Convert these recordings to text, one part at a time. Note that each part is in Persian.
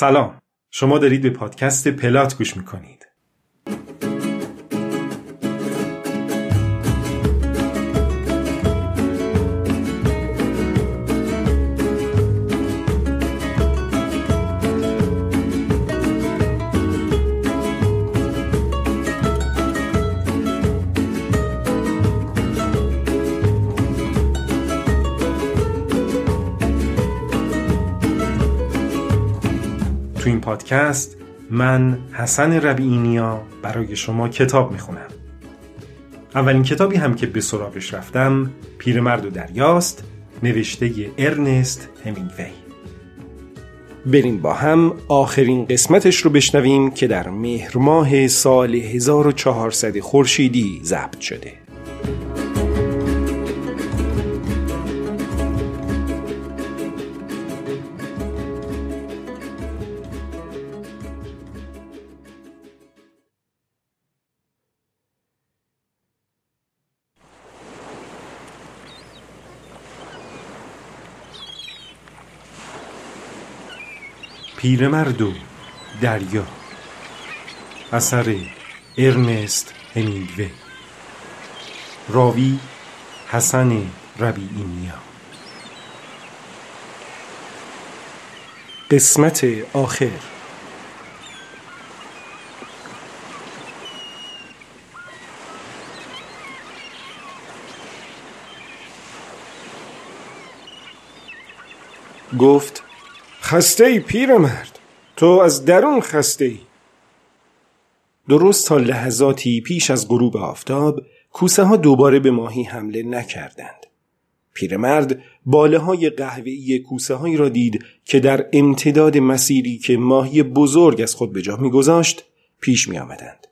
سلام. شما دارید به پادکست پلات گوش می‌کنید. پادکست من حسن ربیعینیا برای شما کتاب می‌خونم. اولین کتابی هم که به سراغش رفتم پیرمرد و دریاست نوشته ارنست همینگوی. بریم با هم آخرین قسمتش رو بشنویم که در مهر ماه سال 1400 خورشیدی ضبط شده. پیرمرد و دریا. اثر ارنست همینگوی راوی حسن ربیعینیا. قسمت آخر. گفت خسته ای پیرمرد تو از درون خسته ای درست تا لحظاتی پیش از غروب آفتاب کوسه ها دوباره به ماهی حمله نکردند پیرمرد باله های قهوه‌ای کوسه هایی را دید که در امتداد مسیری که ماهی بزرگ از خود به جا میگذاشت پیش می آمدند.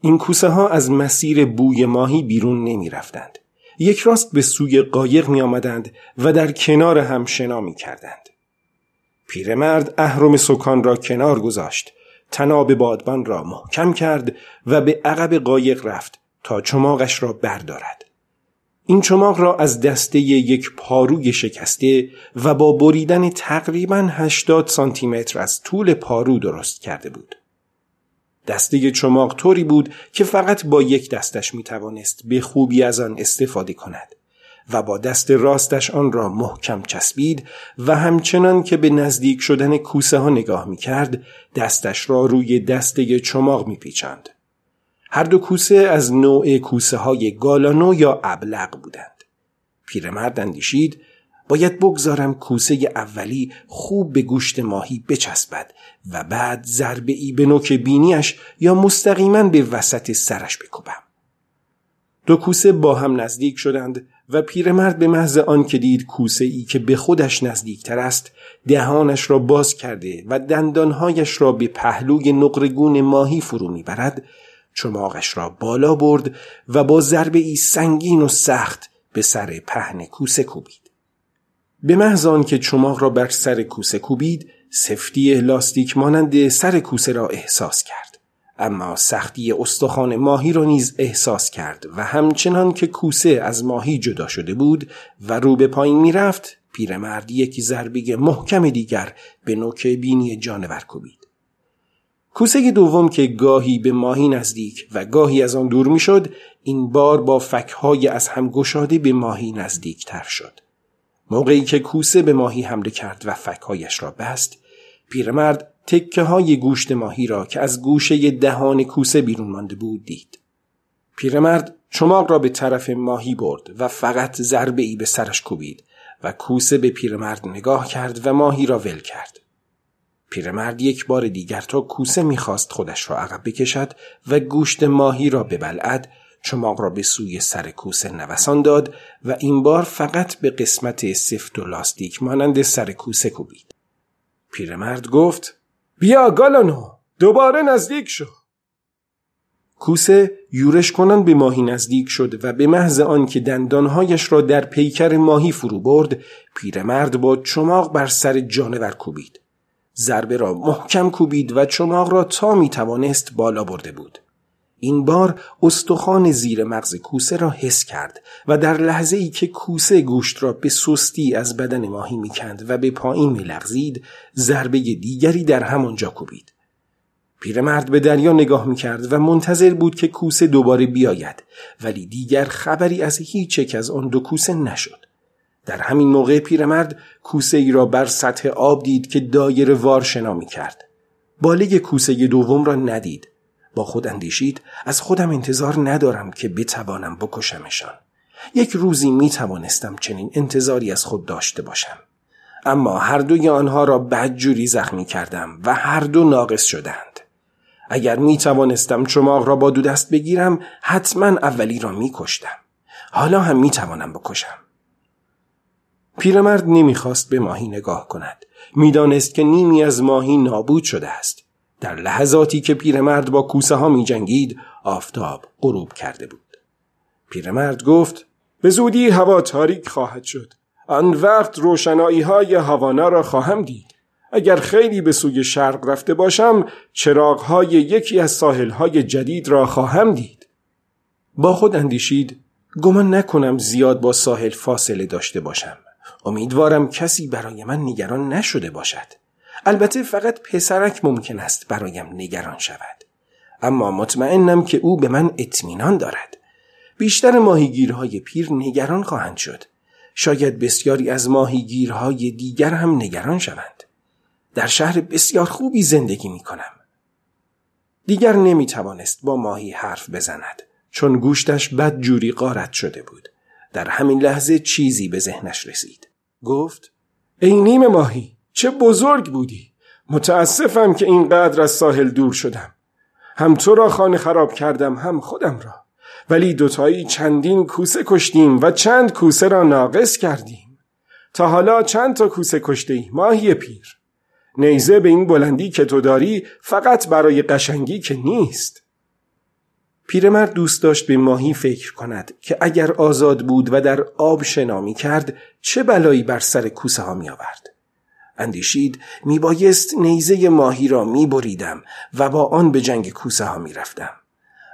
این کوسه ها از مسیر بوی ماهی بیرون نمی رفتند. یک راست به سوی قایق می آمدند و در کنار هم شنا می کردند. پیرمرد اهرم سکان را کنار گذاشت. تناب بادبان را محکم کرد و به عقب قایق رفت تا چماغش را بردارد. این چماق را از دسته یک پاروی شکسته و با بریدن تقریبا 80 سانتی متر از طول پارو درست کرده بود. دسته چماق طوری بود که فقط با یک دستش می توانست به خوبی از آن استفاده کند. و با دست راستش آن را محکم چسبید و همچنان که به نزدیک شدن کوسه ها نگاه می کرد دستش را روی دسته چماق می پیچند. هر دو کوسه از نوع کوسه های گالانو یا ابلق بودند. پیرمرد اندیشید باید بگذارم کوسه اولی خوب به گوشت ماهی بچسبد و بعد ضربه ای به نوک بینیش یا مستقیما به وسط سرش بکوبم. دو کوسه با هم نزدیک شدند و پیرمرد به محض آن که دید کوسه ای که به خودش نزدیکتر است دهانش را باز کرده و دندانهایش را به پهلوی نقرگون ماهی فرو می‌برد چماغش را بالا برد و با ضربه ای سنگین و سخت به سر پهن کوسه کوبید. به محض آن که چماغ را بر سر کوسه کوبید سفتی لاستیک مانند سر کوسه را احساس کرد. اما سختی استخوان ماهی را نیز احساس کرد و همچنان که کوسه از ماهی جدا شده بود و رو به پایین می‌رفت پیرمرد یکی ضربه محکم دیگر به نوک بینی جانور کوبید. کوسه دوم که گاهی به ماهی نزدیک و گاهی از آن دور می‌شد این بار با فکهای از هم گشاده به ماهی نزدیک تر شد. موقعی که کوسه به ماهی حمله کرد و فکهایش را بست پیرمرد تکه های گوشت ماهی را که از گوشه دهان کوسه بیرون مانده بود دید. پیرمرد چماق را به طرف ماهی برد و فقط ضربه ای به سرش کوبید و کوسه به پیرمرد نگاه کرد و ماهی را ول کرد. پیرمرد یک بار دیگر تا کوسه می‌خواست خودش را عقب بکشد و گوشت ماهی را ببلعد چماق را به سوی سر کوسه نوسان داد و این بار فقط به قسمت سفت و لاستیک مانند سر کوسه کوبید. پیرمرد گفت بیا گالانو دوباره نزدیک شو. کوسه یورش کنن به ماهی نزدیک شد و به محض آن که دندانهایش را در پیکر ماهی فرو برد پیرمرد با چماق بر سر جانور کوبید. ضربه را محکم کوبید و چماق را تا می توانست بالا برده بود. این بار استخوان زیر مغز کوسه را حس کرد و در لحظه ای که کوسه گوشت را به سستی از بدن ماهی می‌کند و به پایین میلغزید ضربه دیگری در همانجا کوبید. پیرمرد به دریا نگاه می‌کرد و منتظر بود که کوسه دوباره بیاید ولی دیگر خبری از هیچ یک از آن دو کوسه نشد. در همین موقع پیرمرد کوسه ای را بر سطح آب دید که دایر وار شنا می کرد. بالگ کوسه دوم را ندید. با خود اندیشید از خودم انتظار ندارم که بتوانم بکشمشان. یک روزی می توانستم چنین انتظاری از خود داشته باشم. اما هر دوی آنها را بدجوری زخمی کردم و هر دو ناقص شدند. اگر می توانستم چماق را با دو دست بگیرم حتما اولی را می کشتم حالا هم می توانم بکشم. پیرمرد نمی‌خواست به ماهی نگاه کند. می‌دانست که نیمی از ماهی نابود شده است. در لحظاتی که پیرمرد با کوسه ها می جنگید آفتاب غروب کرده بود. پیرمرد گفت به زودی هوا تاریک خواهد شد. آن وقت روشنایی های هوانا را خواهم دید. اگر خیلی به سوی شرق رفته باشم چراغ های یکی از ساحل های جدید را خواهم دید. با خود اندیشید گمان نکنم زیاد با ساحل فاصله داشته باشم. امیدوارم کسی برای من نگران نشده باشد. البته فقط پسرک ممکن است برایم نگران شود. اما مطمئنم که او به من اطمینان دارد. بیشتر ماهیگیرهای پیر نگران خواهند شد. شاید بسیاری از ماهیگیرهای دیگر هم نگران شوند. در شهر بسیار خوبی زندگی می کنم دیگر نمی توانست با ماهی حرف بزند چون گوشتش بد جوری قارت شده بود. در همین لحظه چیزی به ذهنش رسید. گفت ای نیم ماهی چه بزرگ بودی. متاسفم که اینقدر از ساحل دور شدم. هم تو را خانه خراب کردم هم خودم را. ولی دوتایی چندین کوسه کشتیم و چند کوسه را ناقص کردیم. تا حالا چند تا کوسه کشته ماهی پیر. نیزه به این بلندی که تو داری فقط برای قشنگی که نیست. پیرمرد دوست داشت به ماهی فکر کند که اگر آزاد بود و در آب شنا می کرد چه بلایی بر سر کوسه ها می آورد اندیشید میبایست نیزه ماهی را میبریدم و با آن به جنگ کوسه ها می‌رفتم.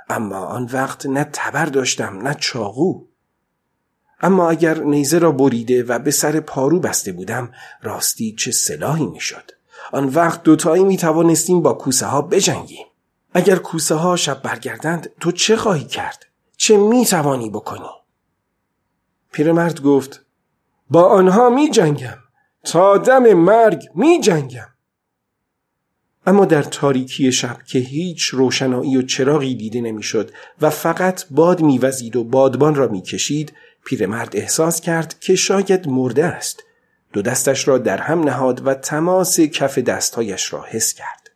اما آن وقت نه تبر داشتم نه چاقو. اما اگر نیزه را بریده و به سر پارو بسته بودم راستی چه سلاحی می‌شد. آن وقت دوتایی می توانستیم با کوسه ها بجنگیم. اگر کوسه ها شب برگردند تو چه خواهی کرد؟ چه می توانی بکنی؟ پیرمرد گفت با آنها می جنگم تا دم مرگ می جنگم. اما در تاریکی شب که هیچ روشنایی و چراغی دیده نمی‌شد و فقط باد میوزید و بادبان را می‌کشید پیرمرد احساس کرد که شاید مرده است. دو دستش را در هم نهاد و تماس کف دستهایش را حس کرد.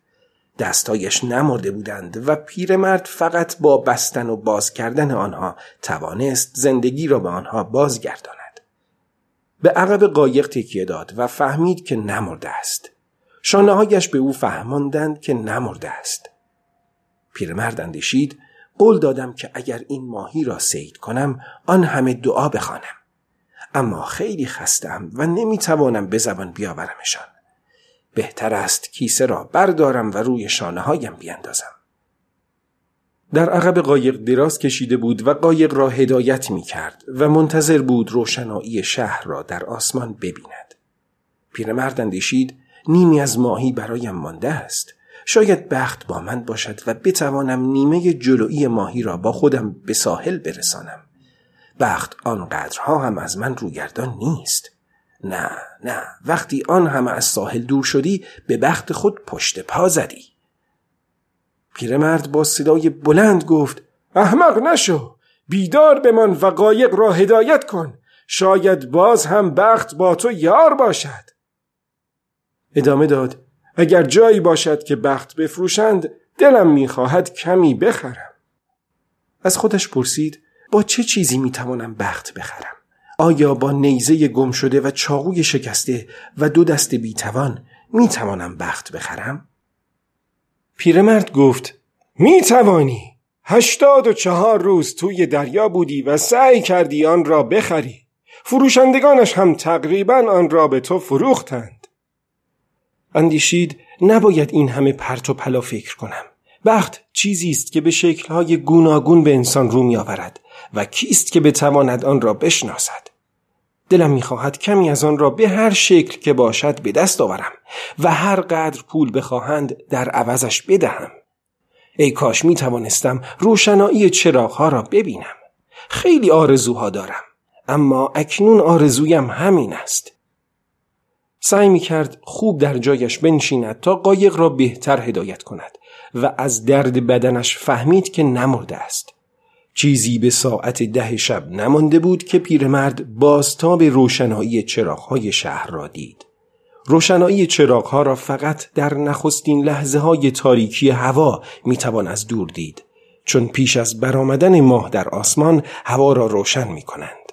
دستهایش نمرده بودند و پیرمرد فقط با بستن و باز کردن آنها توانست زندگی را به آنها بازگرداند. به عقب قایق تکیه داد و فهمید که نمرده است. شانههایش به او فهماندند که نمرده است. پیرمرد اندیشید قول دادم که اگر این ماهی را سید کنم آن همه دعا بخوانم. اما خیلی خستم و نمی‌توانم به زبان بیاورمشان. بهتر است کیسه را بردارم و روی شانه هایم بیاندازم. در عقب قایق دراز کشیده بود و قایق را هدایت می کرد و منتظر بود روشنایی شهر را در آسمان ببیند. پیرمرد اندیشید نیمی از ماهی برایم مانده است. شاید بخت با من باشد و بتوانم نیمه جلویی ماهی را با خودم به ساحل برسانم. بخت آنقدرها هم از من روگردان نیست. نه نه وقتی آن همه از ساحل دور شدی به بخت خود پشت پا زدی. پیرمرد با صدای بلند گفت احمق نشو بیدار بمان و قایق را هدایت کن شاید باز هم بخت با تو یار باشد. ادامه داد اگر جایی باشد که بخت بفروشند دلم می‌خواهد کمی بخرم. از خودش پرسید با چه چیزی می‌توانم بخت بخرم؟ آیا با نیزه گم شده و چاقوی شکسته و دو دست بیتوان می‌توانم بخت بخرم؟ پیرمرد گفت می توانی هشتاد و چهار روز توی دریا بودی و سعی کردی آن را بخری. فروشندگانش هم تقریبا آن را به تو فروختند. اندیشید نباید این همه پرت و پلا فکر کنم. بخت چیزی است که به شکلهای گوناگون به انسان رو می آورد و کیست که بتواند آن را بشناسد. دلم می‌خواهد کمی از آن را به هر شکل که باشد به دست آورم و هر قدر پول بخواهند در عوضش بدهم. ای کاش می توانستم روشنایی چراغها را ببینم. خیلی آرزوها دارم اما اکنون آرزویم همین است. سعی می کرد خوب در جایش بنشیند تا قایق را بهتر هدایت کند و از درد بدنش فهمید که نمرده است. چیزی به ساعت ده شب نمانده بود که پیرمرد بازتاب روشنایی چراغهای شهر را دید روشنایی چراغها را فقط در نخستین لحظه های تاریکی هوا می‌توان از دور دید چون پیش از برآمدن ماه در آسمان هوا را روشن می کنند.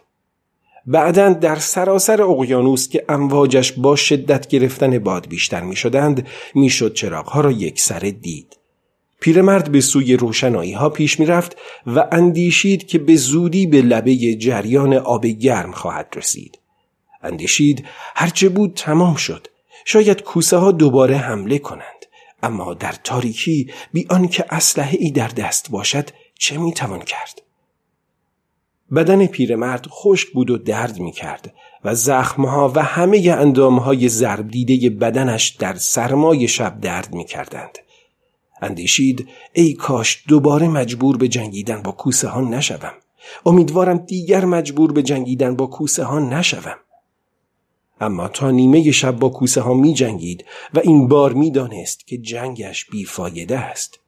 بعدا در سراسر اقیانوس که امواجش با شدت گرفتن باد بیشتر می شدند می شد چراغها را یک سره دید. پیرمرد به سوی روشنایی ها پیش می رفت و اندیشید که به زودی به لبه جریان آب گرم خواهد رسید. اندیشید هرچه بود تمام شد. شاید کوسه ها دوباره حمله کنند. اما در تاریکی بی آنکه اسلحه ای در دست باشد چه می توان کرد؟ بدن پیرمرد خشک بود و درد می کرد و زخمها و همه اندامهای ضرب دیده بدنش در سرمای شب درد می کردند. اندیشید ای کاش دوباره مجبور به جنگیدن با کوسه ها نشوم. امیدوارم دیگر مجبور به جنگیدن با کوسه ها نشوم. اما تا نیمه شب با کوسه ها می جنگید و این بار می دانست که جنگش بیفایده است.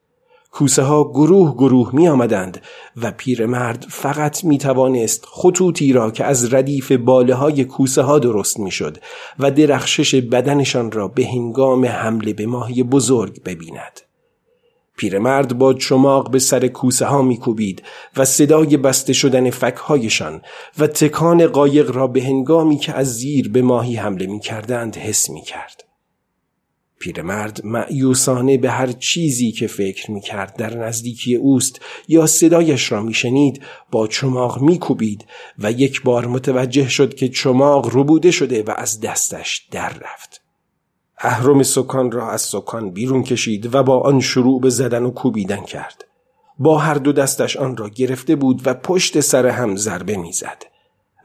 کوسه ها گروه گروه می آمدند و پیرمرد فقط می توانست خطوطی را که از ردیف باله های کوسه ها درست می شد و درخشش بدنشان را به هنگام حمله به ماهی بزرگ ببیند. پیرمرد با چماق به سر کوسه ها میکوبید و صدای بسته شدن فکهایشان و تکان قایق را به هنگامی که از زیر به ماهی حمله می کردند حس می کرد. پیرمرد معیوسانه به هر چیزی که فکر می کرد در نزدیکی اوست یا صدایش را می شنید با چماق می کوبید و یک بار متوجه شد که چماق ربوده شده و از دستش در رفت. اهرم سکان را از سکان بیرون کشید و با آن شروع به زدن و کوبیدن کرد. با هر دو دستش آن را گرفته بود و پشت سر هم ضربه می‌زد.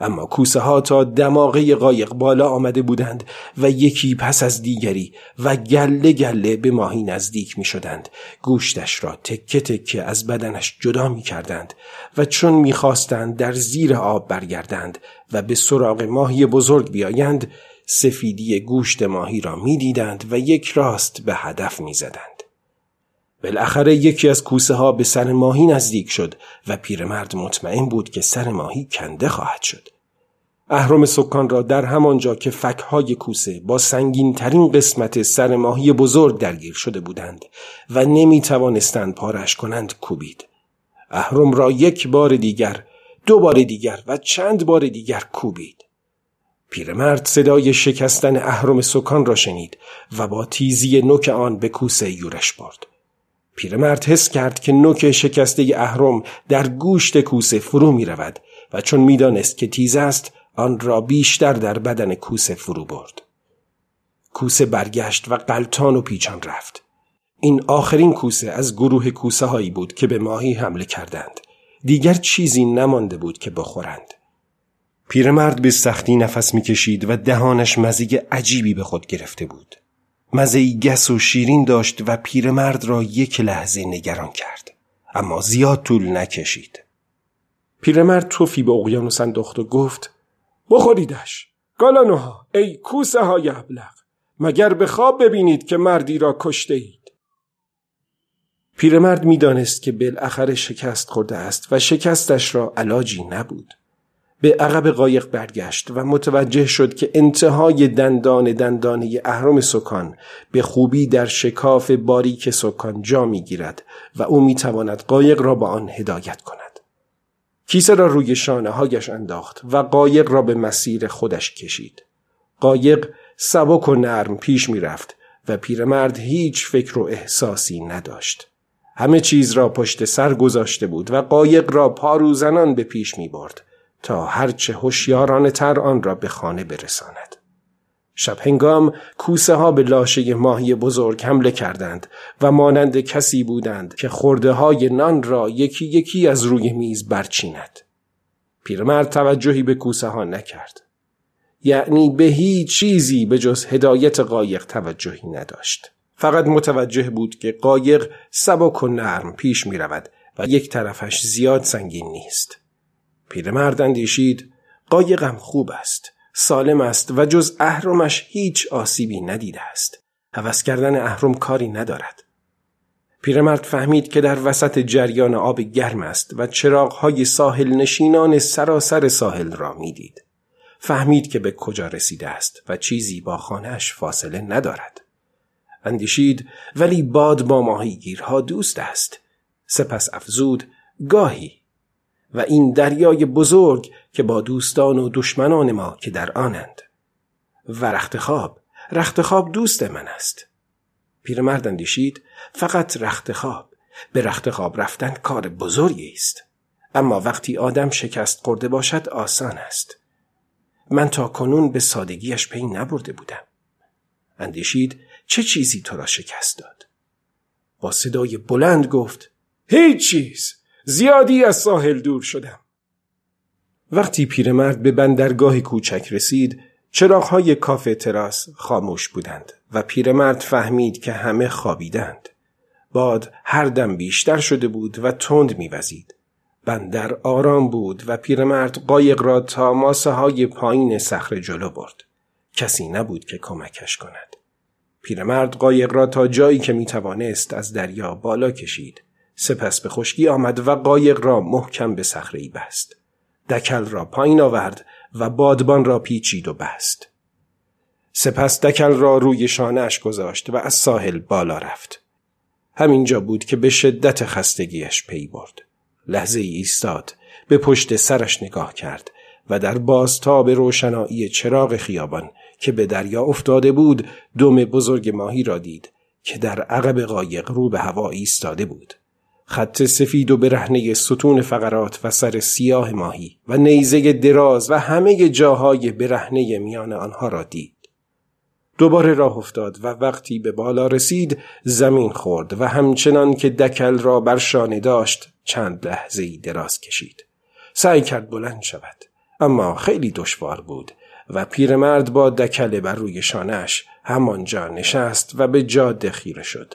اما کوسه ها تا دماغه قایق بالا آمده بودند و یکی پس از دیگری و گله گله به ماهی نزدیک می شدند. گوشتش را تکه تکه از بدنش جدا می کردند و چون می خواستند در زیر آب برگردند و به سراغ ماهی بزرگ بیایند سفیدی گوشت ماهی را می‌دیدند و یک راست به هدف می‌زدند. بالاخره یکی از کوسه ها به سر ماهی نزدیک شد و پیرمرد مطمئن بود که سر ماهی کنده خواهد شد. اهرم سکان را در همانجا که فکهای کوسه با سنگین ترین قسمت سر ماهی بزرگ درگیر شده بودند و نمی توانستند پارش کنند کوبید. اهرم را یک بار دیگر، دو بار دیگر و چند بار دیگر کوبید. پیرمرد صدای شکستن اهرم سکان را شنید و با تیزی نوک آن به کوسه یورش برد. پیرمرد حس کرد که نوک شکسته اهرم در گوشت کوسه فرو می رود و چون می‌دانست که تیز است آن را بیشتر در بدن کوسه فرو برد. کوسه برگشت و قلتان و پیچان رفت. این آخرین کوسه از گروه کوسه هایی بود که به ماهی حمله کردند. دیگر چیزی نمانده بود که بخورند. پیرمرد به سختی نفس می‌کشید و دهانش مزه عجیبی به خود گرفته بود. مزه گس و شیرین داشت و پیرمرد را یک لحظه نگران کرد. اما زیاد طول نکشید. پیرمرد توفی به اقیانوس انداخت و گفت بخوریدش. گالانوها ای کوسه های ابلغ مگر به خواب ببینید که مردی را کشته اید. پیرمرد می‌دانست که بالاخره شکست خورده است و شکستش را علاجی نبود. به عقب قایق برگشت و متوجه شد که انتهای دندان دندانه اهرم سکان به خوبی در شکاف باریک سکان جا می‌گیرد و او می‌تواند قایق را با آن هدایت کند. کیسه را روی شانه هایش انداخت و قایق را به مسیر خودش کشید. قایق سبک و نرم پیش می‌رفت و پیرمرد هیچ فکر و احساسی نداشت. همه چیز را پشت سر گذاشته بود و قایق را پاروزنان به پیش می برد تا هرچه هوشیارانه تر آن را به خانه برساند. شب هنگام کوسه ها به لاشه ماهی بزرگ حمله کردند و مانند کسی بودند که خورده های نان را یکی یکی از روی میز برچیند. پیرمرد توجهی به کوسه ها نکرد. یعنی به هیچ چیزی به جز هدایت قایق توجهی نداشت. فقط متوجه بود که قایق سبک و نرم پیش می رود و یک طرفش زیاد سنگین نیست. پیرمرد اندیشید قایقم خوب است. سالم است و جز اهرمش هیچ آسیبی ندیده است. هوس کردن اهرم کاری ندارد. پیرمرد فهمید که در وسط جریان آب گرم است و چراغهای ساحل نشینان سراسر ساحل را می‌دید. فهمید که به کجا رسیده است و چیزی با خانهش فاصله ندارد. اندیشید ولی باد با ماهیگیرها دوست است. سپس افزود گاهی و این دریای بزرگ که با دوستان و دشمنان ما که در آنند. و رخت خواب رخت خواب دوست من است. پیرمرد اندیشید فقط رخت خواب. به رخت خواب رفتن کار بزرگی است. اما وقتی آدم شکست خورده باشد آسان است. من تا کنون به سادگیش پی نبرده بودم. اندیشید چه چیزی تو را شکست داد؟ با صدای بلند گفت هیچ چیز! زیادی از ساحل دور شدم. وقتی پیرمرد به بندرگاه کوچک رسید چراغهای کافه تراس خاموش بودند و پیرمرد فهمید که همه خوابیدند. باد هر دم بیشتر شده بود و تند میوزید. بندر آرام بود و پیرمرد قایق را تا ماسه های پایین صخره جلو برد. کسی نبود که کمکش کند. پیرمرد قایق را تا جایی که می توانست از دریا بالا کشید. سپس به خشکی آمد و قایق را محکم به صخره بست. دکل را پایین آورد و بادبان را پیچید و بست. سپس دکل را روی شانهش گذاشت و از ساحل بالا رفت. همینجا بود که به شدت خستگیش پی برد. لحظه ای ایستاد به پشت سرش نگاه کرد و در بازتاب روشنایی چراغ خیابان که به دریا افتاده بود دم بزرگ ماهی را دید که در عقب قایق رو به هوا ایستاده بود. خط سفید و برهنه ستون فقرات و سر سیاه ماهی و نیزه دراز و همه جاهای برهنه میان آنها را دید. دوباره راه افتاد و وقتی به بالا رسید زمین خورد و همچنان که دکل را بر شانه داشت چند لحظه ای دراز کشید. سعی کرد بلند شود اما خیلی دشوار بود و پیرمرد با دکل بر روی شانهش همانجا نشست و به جاده خیره شد.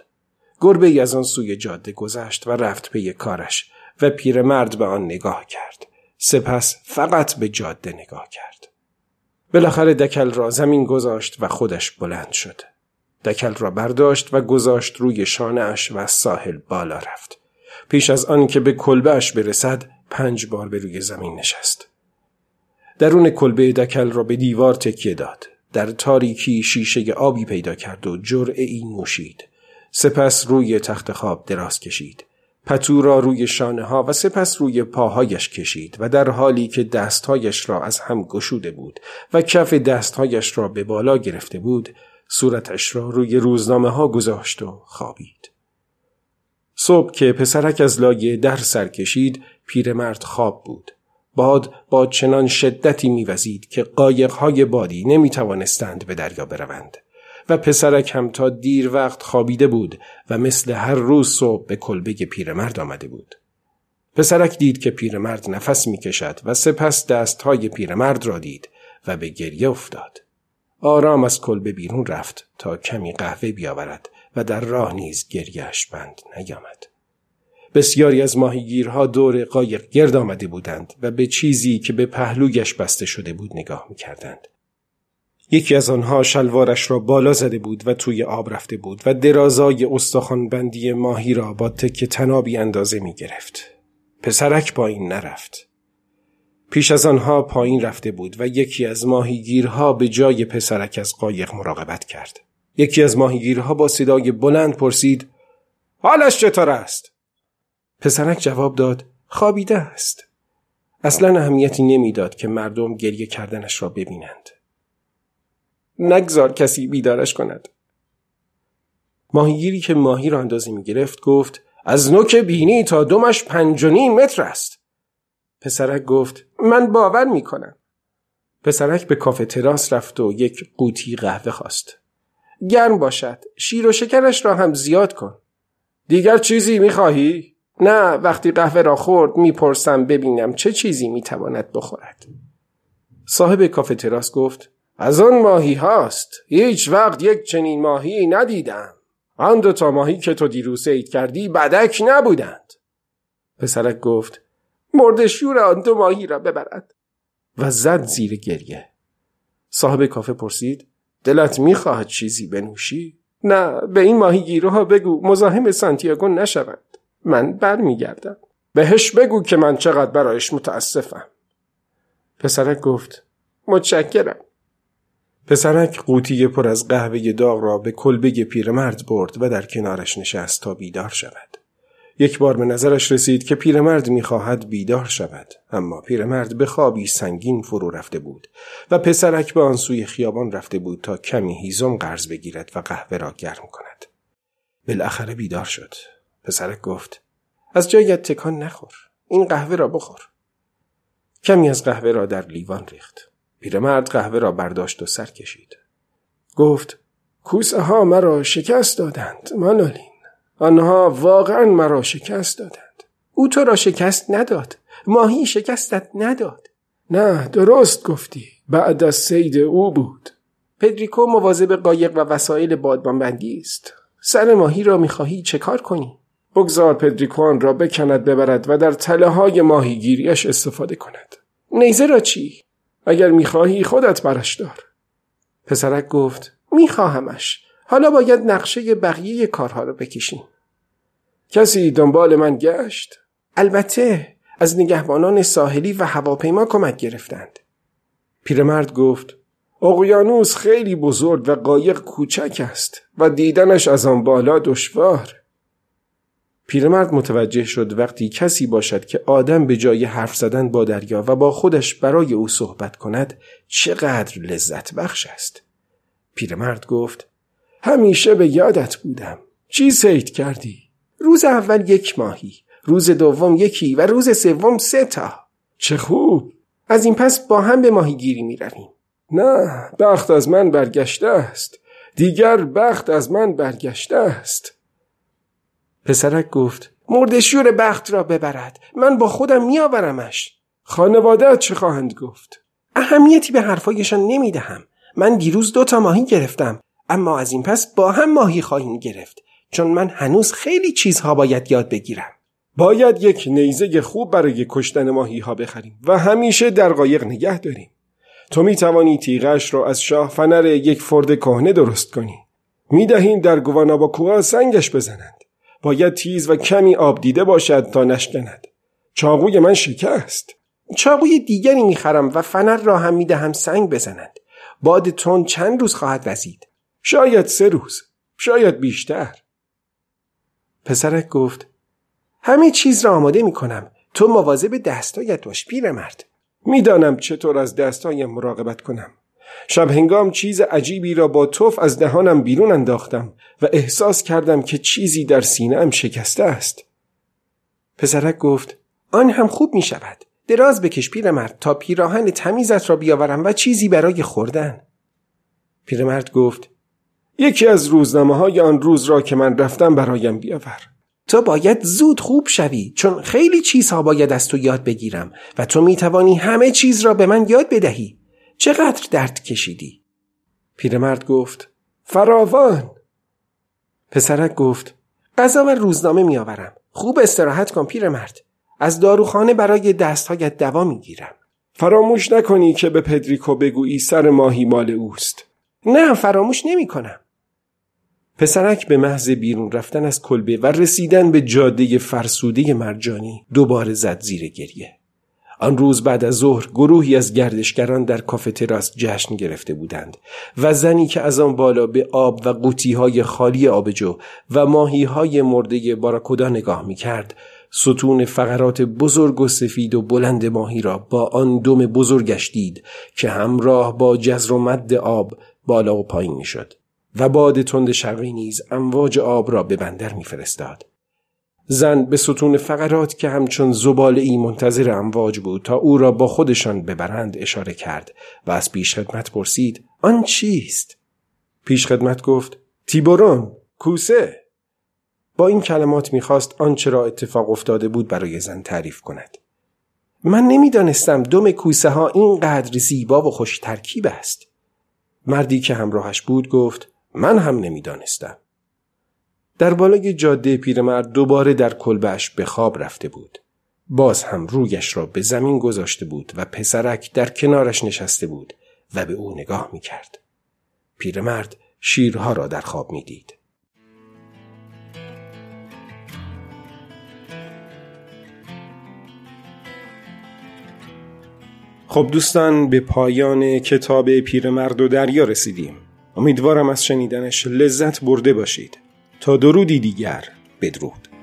گربه ای از آن سوی جاده گذشت و رفت پی کارش و پیرمرد به آن نگاه کرد. سپس فقط به جاده نگاه کرد. بالاخره دکل را زمین گذاشت و خودش بلند شد. دکل را برداشت و گذاشت روی شانهاش و ساحل بالا رفت. پیش از آن که به کلبهش برسد پنج بار به روی زمین نشست. درون کلبه دکل را به دیوار تکیه داد. در تاریکی شیشه آبی پیدا کرد و جرعه ای نوشید. سپس روی تخت خواب دراز کشید. پتو را روی شانه ها و سپس روی پاهایش کشید و در حالی که دستهایش را از هم گشوده بود و کف دستهایش را به بالا گرفته بود صورتش را روی روزنامه ها گذاشت و خوابید. صبح که پسرک از لایه در سر کشید پیرمرد خواب بود. باد با چنان شدتی میوزید که قایقهای بادی نمی توانستند به دریا بروند. و پسرک هم تا دیر وقت خوابیده بود و مثل هر روز صبح به کلبه پیرمرد آمده بود. پسرک دید که پیرمرد نفس می‌کشد و سپس دستهای پیرمرد را دید و به گریه افتاد. آرام از کلبه بیرون رفت تا کمی قهوه بیاورد و در راه نیز گریهش بند نیامد. بسیاری از ماهیگیرها دور قایق گرد آمده بودند و به چیزی که به پهلویش بسته شده بود نگاه می‌کردند. یکی از آنها شلوارش را بالا زده بود و توی آب رفته بود و درازای بندی ماهی را با تک تنابی اندازه می گرفت. پسرک پایین نرفت. پیش از آنها پایین رفته بود و یکی از ماهیگیرها به جای پسرک از قایق مراقبت کرد. یکی از ماهیگیرها با صدای بلند پرسید حالش چطور است؟ پسرک جواب داد خوابیده است. اصلا اهمیتی نمی‌داد که مردم گریه کردنش را ببینند. نگذار کسی بیدارش کند. ماهیگیری که ماهی را اندازه می گرفت گفت از نوک بینی تا دمش پنج و نیم متر است. پسرک گفت من باور می کنم پسرک به کافه تراس رفت و یک قوطی قهوه خواست. گرم باشد شیر و شکرش را هم زیاد کن. دیگر چیزی می‌خواهی؟ نه وقتی قهوه را خورد می‌پرسم ببینم چه چیزی می‌تواند بخورد. صاحب کافه تراس گفت از آن ماهی هاست. هیچ وقت یک چنین ماهی ندیدم. آن دو تا ماهی که تو دیروز سید کردی بدک نبودند. پسرک گفت مردشور آن دو ماهی را ببرد. و زد زیر گریه. صاحب کافه پرسید دلت می‌خواهد چیزی بنوشی؟ نه به این ماهی ها بگو مزاحم سانتیاگو نشود من برمیگردم. بهش بگو که من چقدر برایش متاسفم. پسرک گفت متشکرم. پسرک قوطی پر از قهوه داغ را به کلبه پیرمرد برد و در کنارش نشست تا بیدار شود. یک بار به نظرش رسید که پیرمرد می‌خواهد بیدار شود اما پیرمرد به خوابی سنگین فرو رفته بود و پسرک به آن سوی خیابان رفته بود تا کمی هیزم قرض بگیرد و قهوه را گرم کند. بالاخره بیدار شد. پسرک گفت از جایت تکان نخور این قهوه را بخور. کمی از قهوه را در لیوان ریخت. پیرمرد قهوه را برداشت و سر کشید. گفت کوسه ها مرا شکست دادند مانولین. آنها واقعا مرا شکست دادند. او تو را شکست نداد ماهی شکستت نداد. نه درست گفتی. بعد از سید او بود. پدریکو مواظب قایق و وسایل بادبانبندی است. سر ماهی را می‌خواهی چه کار کنی؟ بگذار پدریکوان را بکند ببرد و در تله های ماهیگیریش استفاده کند. نیزه را چی؟ اگر می‌خواهی خودت برش دار. پسرک گفت میخواهمش. حالا باید نقشه بقیه کارها رو بکشیم. کسی دنبال من گشت؟ البته از نگهبانان ساحلی و هواپیما کمک گرفتند. پیرمرد گفت اقیانوس خیلی بزرگ و قایق کوچک است و دیدنش از آن بالا دشوار. پیرمرد متوجه شد وقتی کسی باشد که آدم به جای حرف زدن با دریا و با خودش برای او صحبت کند چقدر لذت بخش است. پیرمرد گفت همیشه به یادت بودم. چی سید کردی؟ روز اول یک ماهی روز دوم یکی و روز سوم سه تا. چه خوب! از این پس با هم به ماهیگیری می رویم. نه بخت از من برگشته است. دیگر بخت از من برگشته است. پسرک گفت مردشور بخت را ببرد. من با خودم میآورمش. خانواده چه خواهند گفت؟ اهمیتی به حرفایشان نمی دهم من دیروز دو تا ماهی گرفتم. اما از این پس با هم ماهی خواهیم گرفت. چون من هنوز خیلی چیزها باید یاد بگیرم. باید یک نیزه خوب برای کشتن ماهی ها بخریم و همیشه در قایق نگه داریم. تو می توانی تیغش را از شاه فنر یک فرد کهنه درست کنی. می دهیم در گواناباکوها سنگش بزنند. باید تیز و کمی آب دیده باشد تا نشکند. چاقوی من شکست. چاقوی دیگری می‌خرم و فنر را هم می‌دهم سنگ بزنند. باد تون چند روز خواهد وزید شاید سه روز. شاید بیشتر. پسرک گفت همه چیز را آماده می کنم تو مواظب دستایت باش پیرمرد می‌دانم چطور از دستایم مراقبت کنم. شب هنگام چیز عجیبی را با توف از دهانم بیرون انداختم و احساس کردم که چیزی در سینهام شکسته است. پسرک گفت آن هم خوب می شود دراز بکش پیرمرد تا پیراهن تمیزت را بیاورم و چیزی برای خوردن. پیرمرد گفت یکی از روزنامه های آن روز را که من رفتم برایم بیاور. تو باید زود خوب شوی چون خیلی چیزها باید از تو یاد بگیرم و تو می توانی همه چیز را به من یاد بدهی. چقدر درد کشیدی؟ پیرمرد گفت فراوان. پسرک گفت غذا و روزنامه میآورم. خوب استراحت کن پیرمرد. از داروخانه برای دستهایت دوا می‌گیرم. فراموش نکنی که به پدریکو بگویی سر ماهی مال اوست. نه فراموش نمی کنم پسرک به محض بیرون رفتن از کلبه و رسیدن به جاده فرسوده مرجانی دوباره زد زیر گریه. آن روز بعد از ظهر گروهی از گردشگران در کافه تراس جشن گرفته بودند و زنی که از آن بالا به آب و قوطی های خالی آبجو و ماهی های مرده باراکودا نگاه می کرد ستون فقرات بزرگ و سفید و بلند ماهی را با آن دم بزرگش دید که همراه با جزر و مد آب بالا و پایین می شد. و باد تند شرقی نیز امواج آب را به بندر میفرستاد زن به ستون فقرات که همچون زبال ای منتظر امواج بود تا او را با خودشان ببرند اشاره کرد و از پیشخدمت پرسید آن چیست؟ پیشخدمت گفت تیبورون کوسه. با این کلمات می‌خواست آنچه را اتفاق افتاده بود برای زن تعریف کند. من نمی‌دانستم دم کوسه ها اینقدر زیبا و خوش ترکیب است. مردی که همراهش بود گفت من هم نمی‌دانستم. در بالای جاده پیرمرد دوباره در کلبش به خواب رفته بود باز هم رویش را به زمین گذاشته بود و پسرک در کنارش نشسته بود و به او نگاه می کرد. پیرمرد شیرها را در خواب می دید. خب دوستان به پایان کتاب پیرمرد و دریا رسیدیم. امیدوارم از شنیدنش لذت برده باشید. تا درودی دیگر بدرود.